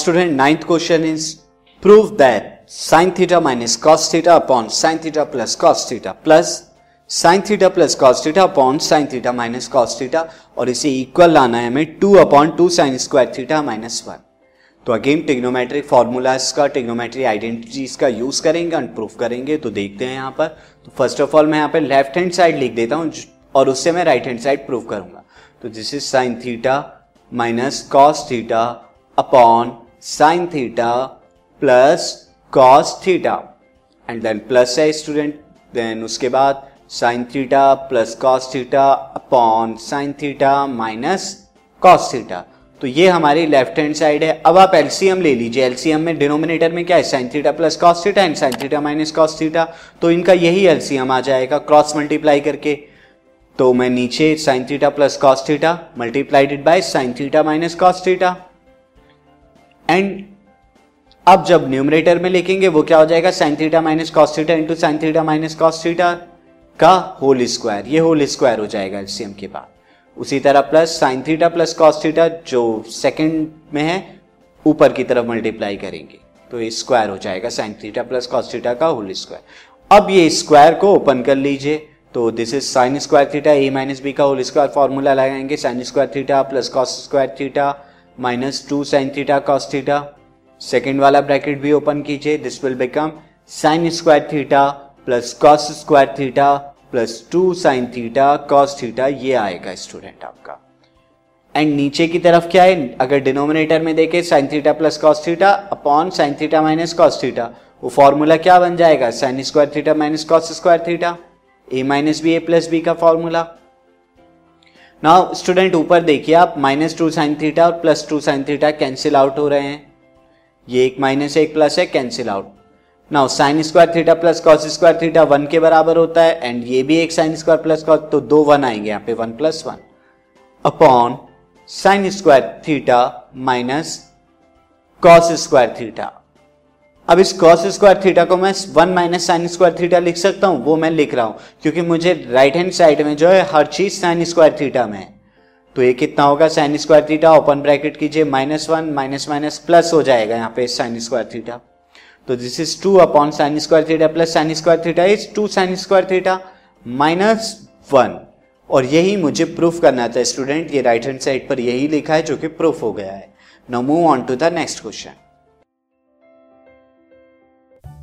student, ninth question is prove that sine theta minus cos theta upon sine theta plus cos theta plus sine theta plus cos theta upon sine theta minus cos theta और इसे equal लाना है हमें two upon two sine square theta minus one तो again trigonometric formulas का trigonometry identities का use करेंगे and proof करेंगे तो देखते हैं यहाँ पर। तो फ़र्स्ट ऑफ़ ऑल मैं यहाँ पर लेफ़्ट हैंड साइड लिख देता हूँ और उससे मैं राइट हैंड साइड प्रूफ करूँगा। तो this is sine theta minus cos theta upon sine theta plus cos theta and then plus है स्टूडेंट देन उसके बाद sine theta plus cos theta upon sine theta minus cos theta तो ये हमारी left hand side है। अब आप LCM ले लीजिए। एलसीएम में डिनोमिनेटर में क्या है? Sine theta plus cos theta and sine theta minus cos theta तो इनका यही एलसीएम आ जाएगा। क्रॉस मल्टीप्लाई करके। तो मैं नीचे sine theta plus cos theta multiplied by sine theta minus cos theta and अब जब न्यूमरेटर में लिखेंगे, वो क्या हो जाएगा? Sine theta minus cos theta into sine theta minus cos theta का होल स्क्वायर ये होल स्क्वायर हो जाएगा एलसीएम के बाद. उसी तरह plus sine theta plus cos theta जो सेकंड में है, ऊपर की तरफ़ मल्टीप्लाई करेंगे. तो ये स्क्वायर हो जाएगा sine theta plus cos theta का होल स्क्वायर अब ये स्क्वायर को ओपन कर लीजिए. तो this is sine square theta A minus B का होल स्क्वायर फॉर्मूला लगाएँगे. Sine square theta plus cos square theta minus two sine theta cos theta second वाला ब्रैकेट भी ओपन कीजिए this will become sine square theta plus cos square theta plus two sine theta cos theta ये आएगा student आपका। And नीचे की तरफ़ क्या है? अगर डिनोमिनेटर में देखे sine theta plus cos theta upon sine theta minus cos theta वो फॉर्मूला क्या बन जाएगा? Sine square theta minus cos square theta A minus B A plus B का फॉर्मूला नाउ स्टूडेंट ऊपर देखिए आप माइनस टू साइन थीटा और plus two sine theta cancel out हो रहे हैं। ये एक माइनस एक प्लस है cancel out now sine square theta plus cos square theta one के बराबर होता है एंड ये भी एक साइन स्क्वायर प्लस कॉस तो दो वन आएँगे यहाँ पे one plus one upon sine square theta minus cos square theta अब इस कॉस स्क्वायर थीटा को मैं one minus sine square theta लिख सकता हूँ, वो मैं लिख रहा हूँ, क्योंकि मुझे राइट हैंड साइड में जो है हर चीज़ साइन स्क्वायर थीटा में तो ये कितना होगा? Sine square theta open bracket कीजिए minus one minus minus plus हो जाएगा यहाँ पे साइन स्क्वायर थीटा तो this is two upon sine square theta plus sine square theta is two sine square theta minus one और यही मुझे proof करना था स्टूडेंट ये राइट हैंड साइड पर यही लिखा है जो कि प्रूफ हो गया है। Now move on to the next question